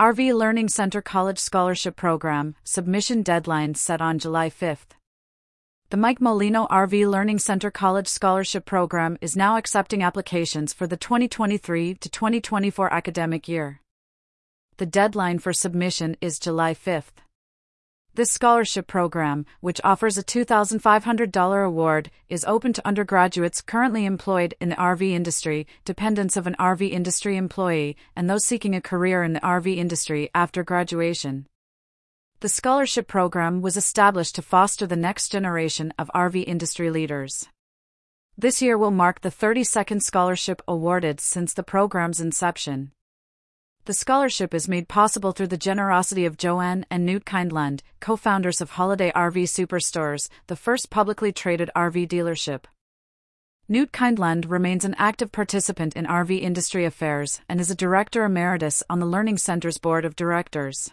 RV Learning Center College Scholarship Program, submission deadline set on July 5th. The Mike Molino RV Learning Center College Scholarship Program is now accepting applications for the 2023 to 2024 academic year. The deadline for submission is July 5th. This scholarship program, which offers a $2,500 award, is open to undergraduates currently employed in the RV industry, dependents of an RV industry employee, and those seeking a career in the RV industry after graduation. The scholarship program was established to foster the next generation of RV industry leaders. This year will mark the 32nd scholarship awarded since the program's inception. The scholarship is made possible through the generosity of Joanne and Newt Kindlund, co founders of Holiday RV Superstores, the first publicly traded RV dealership. Newt Kindlund remains an active participant in RV industry affairs and is a director emeritus on the Learning Center's board of directors.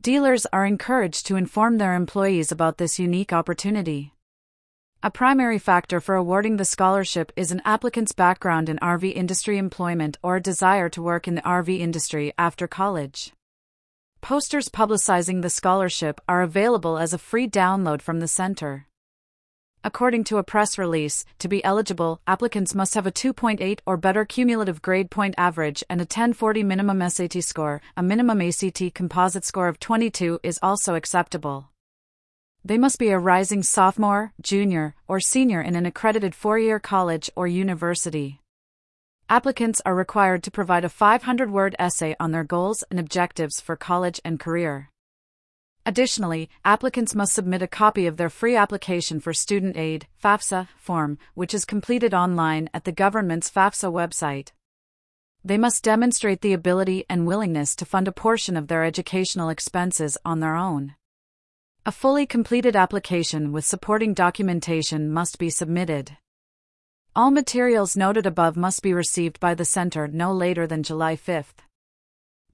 Dealers are encouraged to inform their employees about this unique opportunity. A primary factor for awarding the scholarship is an applicant's background in RV industry employment or a desire to work in the RV industry after college. Posters publicizing the scholarship are available as a free download from the center. According to a press release, to be eligible, applicants must have a 2.8 or better cumulative grade point average and a 1040 minimum SAT score. A minimum ACT composite score of 22 is also acceptable. They must be a rising sophomore, junior, or senior in an accredited four year college or university. Applicants are required to provide a 500 word essay on their goals and objectives for college and career. Additionally, applicants must submit a copy of their free application for student aid FAFSA form, which is completed online at the government's FAFSA website. They must demonstrate the ability and willingness to fund a portion of their educational expenses on their own. A fully completed application with supporting documentation must be submitted. All materials noted above must be received by the Center no later than July 5th.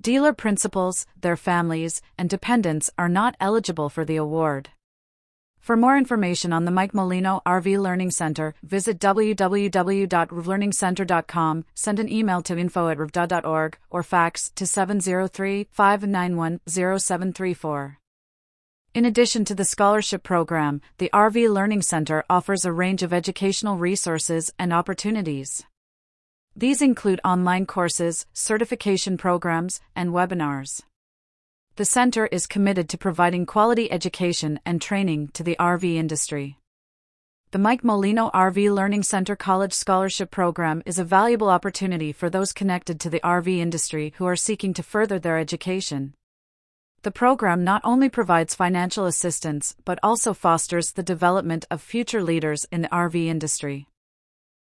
Dealer principals, their families, and dependents are not eligible for the award. For more information on the Mike Molino RV Learning Center, visit www.rvlearningcenter.com, send an email to info at rvda.org, or fax to 703 591 0734. In addition to the scholarship program, the RV Learning Center offers a range of educational resources and opportunities. These include online courses, certification programs, and webinars. The center is committed to providing quality education and training to the RV industry. The Mike Molino RV Learning Center College Scholarship Program is a valuable opportunity for those connected to the RV industry who are seeking to further their education. The program not only provides financial assistance but also fosters the development of future leaders in the RV industry.